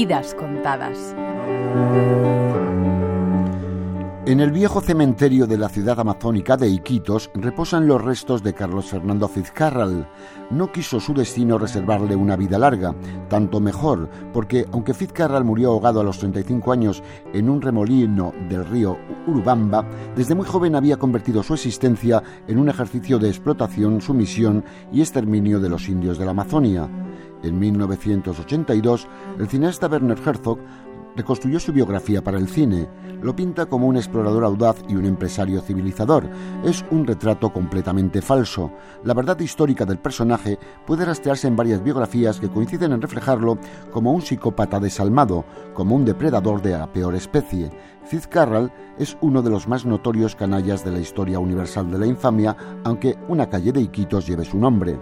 vidas contadas. En el viejo cementerio de la ciudad amazónica de Iquitos reposan los restos de Carlos Fernando Fitzcarral. No quiso su destino reservarle una vida larga, tanto mejor, porque aunque Fitzcarral murió ahogado a los 35 años en un remolino del río Urubamba, desde muy joven había convertido su existencia en un ejercicio de explotación, sumisión y exterminio de los indios de la Amazonia. En 1982, el cineasta Werner Herzog reconstruyó su biografía para el cine. Lo pinta como un explorador audaz y un empresario civilizador. Es un retrato completamente falso. La verdad histórica del personaje puede rastrearse en varias biografías que coinciden en reflejarlo como un psicópata desalmado, como un depredador de la peor especie. Fitzcarral es uno de los más notorios canallas de la historia universal de la infamia, aunque una calle de Iquitos lleve su nombre.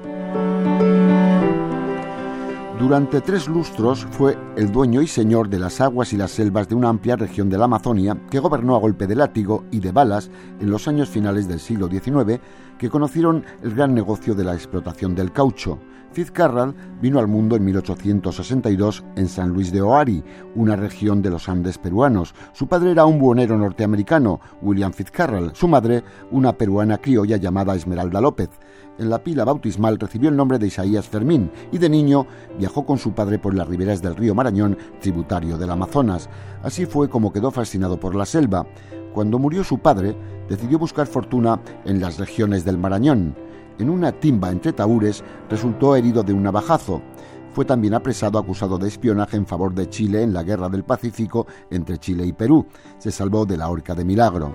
Durante tres lustros fue el dueño y señor de las aguas y las selvas de una amplia región de la Amazonia que gobernó a golpe de látigo y de balas en los años finales del siglo XIX que conocieron el gran negocio de la explotación del caucho. Fitzcarral vino al mundo en 1862 en San Luis de Oari, una región de los Andes peruanos. Su padre era un buhonero norteamericano, William Fitzcarral, su madre una peruana criolla llamada Esmeralda López en la pila bautismal recibió el nombre de Isaías Fermín y de niño viajó con su padre por las riberas del río Marañón, tributario del Amazonas. Así fue como quedó fascinado por la selva. Cuando murió su padre, decidió buscar fortuna en las regiones del Marañón. En una timba entre taúres resultó herido de un navajazo. Fue también apresado acusado de espionaje en favor de Chile en la Guerra del Pacífico entre Chile y Perú. Se salvó de la horca de milagro.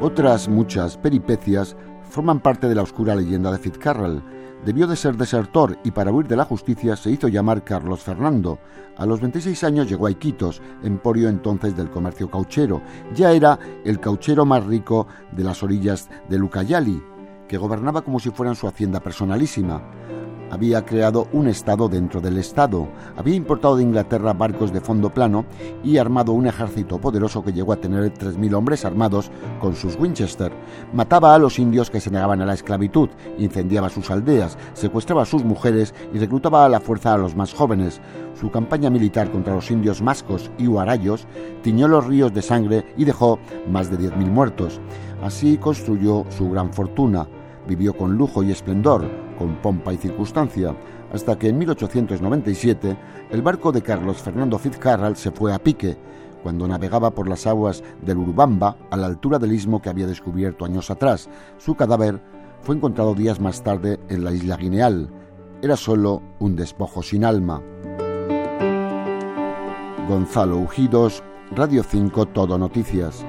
Otras muchas peripecias forman parte de la oscura leyenda de Fitzcarrall. Debió de ser desertor y para huir de la justicia se hizo llamar Carlos Fernando. A los 26 años llegó a Iquitos, emporio entonces del comercio cauchero. Ya era el cauchero más rico de las orillas de Lucayali, que gobernaba como si fueran su hacienda personalísima había creado un Estado dentro del Estado, había importado de Inglaterra barcos de fondo plano y armado un ejército poderoso que llegó a tener 3.000 hombres armados con sus Winchester. Mataba a los indios que se negaban a la esclavitud, incendiaba sus aldeas, secuestraba a sus mujeres y reclutaba a la fuerza a los más jóvenes. Su campaña militar contra los indios mascos y huarayos tiñó los ríos de sangre y dejó más de 10.000 muertos. Así construyó su gran fortuna Vivió con lujo y esplendor, con pompa y circunstancia, hasta que en 1897 el barco de Carlos Fernando Fitzcarral se fue a pique, cuando navegaba por las aguas del Urubamba a la altura del istmo que había descubierto años atrás. Su cadáver fue encontrado días más tarde en la isla Guineal. Era solo un despojo sin alma. Gonzalo Ujidos, Radio 5 Todo Noticias.